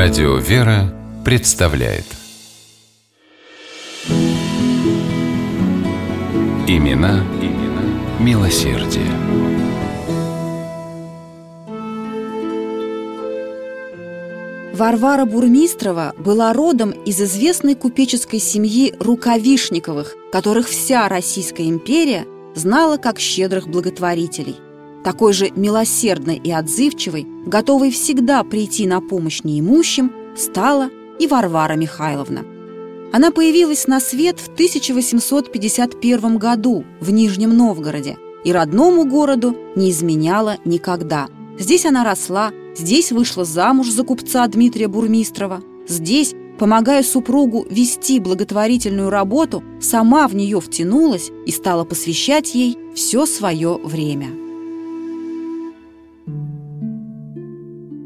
Радио «Вера» представляет Имена, имена милосердие. Варвара Бурмистрова была родом из известной купеческой семьи Рукавишниковых, которых вся Российская империя знала как щедрых благотворителей – такой же милосердной и отзывчивой, готовой всегда прийти на помощь неимущим, стала и Варвара Михайловна. Она появилась на свет в 1851 году в Нижнем Новгороде и родному городу не изменяла никогда. Здесь она росла, здесь вышла замуж за купца Дмитрия Бурмистрова, здесь, помогая супругу вести благотворительную работу, сама в нее втянулась и стала посвящать ей все свое время.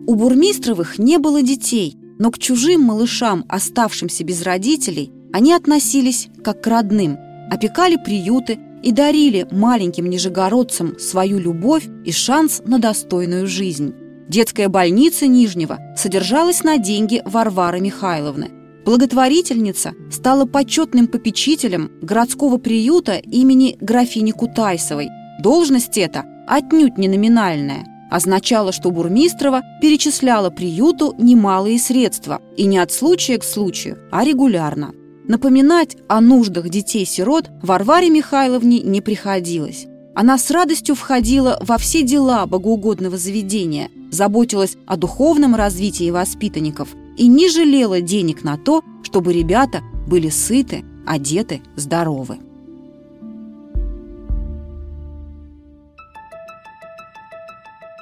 У Бурмистровых не было детей, но к чужим малышам, оставшимся без родителей, они относились как к родным, опекали приюты и дарили маленьким нижегородцам свою любовь и шанс на достойную жизнь. Детская больница Нижнего содержалась на деньги Варвары Михайловны. Благотворительница стала почетным попечителем городского приюта имени графини Кутайсовой. Должность эта отнюдь не номинальная означало, что Бурмистрова перечисляла приюту немалые средства, и не от случая к случаю, а регулярно. Напоминать о нуждах детей-сирот Варваре Михайловне не приходилось. Она с радостью входила во все дела богоугодного заведения, заботилась о духовном развитии воспитанников и не жалела денег на то, чтобы ребята были сыты, одеты, здоровы.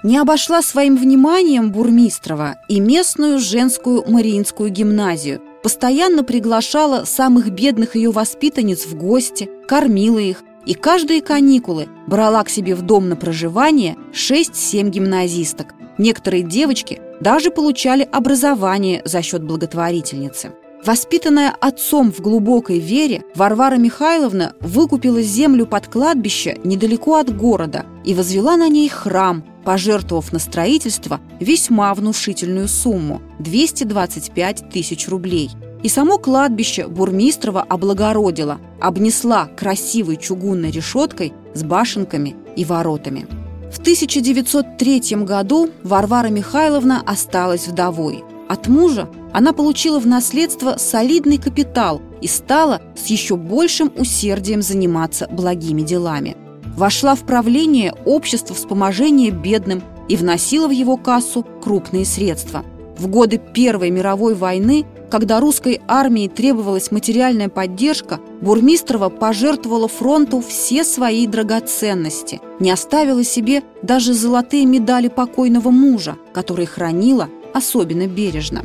Не обошла своим вниманием Бурмистрова и местную женскую Мариинскую гимназию, постоянно приглашала самых бедных ее воспитанниц в гости, кормила их, и каждые каникулы брала к себе в дом на проживание 6-7 гимназисток. Некоторые девочки даже получали образование за счет благотворительницы. Воспитанная отцом в глубокой вере, Варвара Михайловна выкупила землю под кладбище недалеко от города и возвела на ней храм, пожертвовав на строительство весьма внушительную сумму – 225 тысяч рублей. И само кладбище Бурмистрова облагородила, обнесла красивой чугунной решеткой с башенками и воротами. В 1903 году Варвара Михайловна осталась вдовой. От мужа она получила в наследство солидный капитал и стала с еще большим усердием заниматься благими делами – вошла в правление общества вспоможения бедным и вносила в его кассу крупные средства. В годы Первой мировой войны, когда русской армии требовалась материальная поддержка, Бурмистрова пожертвовала фронту все свои драгоценности, не оставила себе даже золотые медали покойного мужа, которые хранила особенно бережно.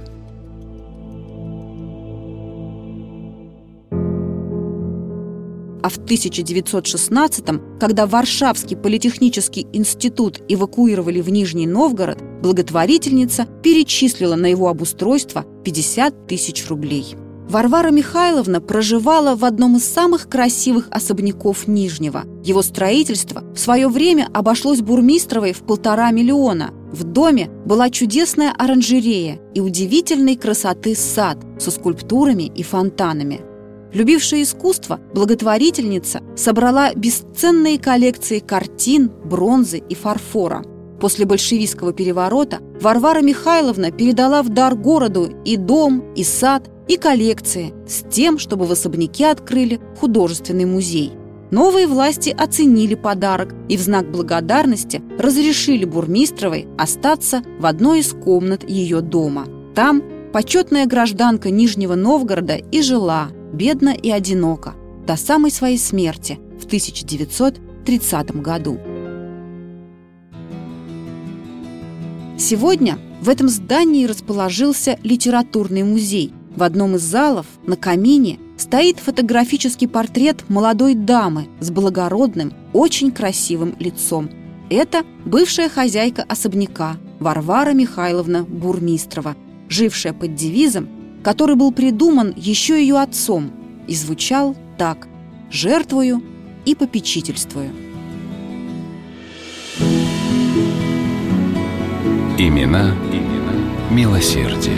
А в 1916-м, когда Варшавский политехнический институт эвакуировали в Нижний Новгород, благотворительница перечислила на его обустройство 50 тысяч рублей. Варвара Михайловна проживала в одном из самых красивых особняков Нижнего. Его строительство в свое время обошлось Бурмистровой в полтора миллиона. В доме была чудесная оранжерея и удивительной красоты сад со скульптурами и фонтанами – Любившая искусство, благотворительница собрала бесценные коллекции картин, бронзы и фарфора. После большевистского переворота Варвара Михайловна передала в дар городу и дом, и сад, и коллекции с тем, чтобы в особняке открыли художественный музей. Новые власти оценили подарок и в знак благодарности разрешили Бурмистровой остаться в одной из комнат ее дома. Там почетная гражданка Нижнего Новгорода и жила, бедно и одиноко, до самой своей смерти в 1930 году. Сегодня в этом здании расположился литературный музей. В одном из залов на камине стоит фотографический портрет молодой дамы с благородным, очень красивым лицом. Это бывшая хозяйка особняка Варвара Михайловна Бурмистрова, жившая под девизом который был придуман еще ее отцом и звучал так «жертвую и попечительствую». Имена, имена милосердие.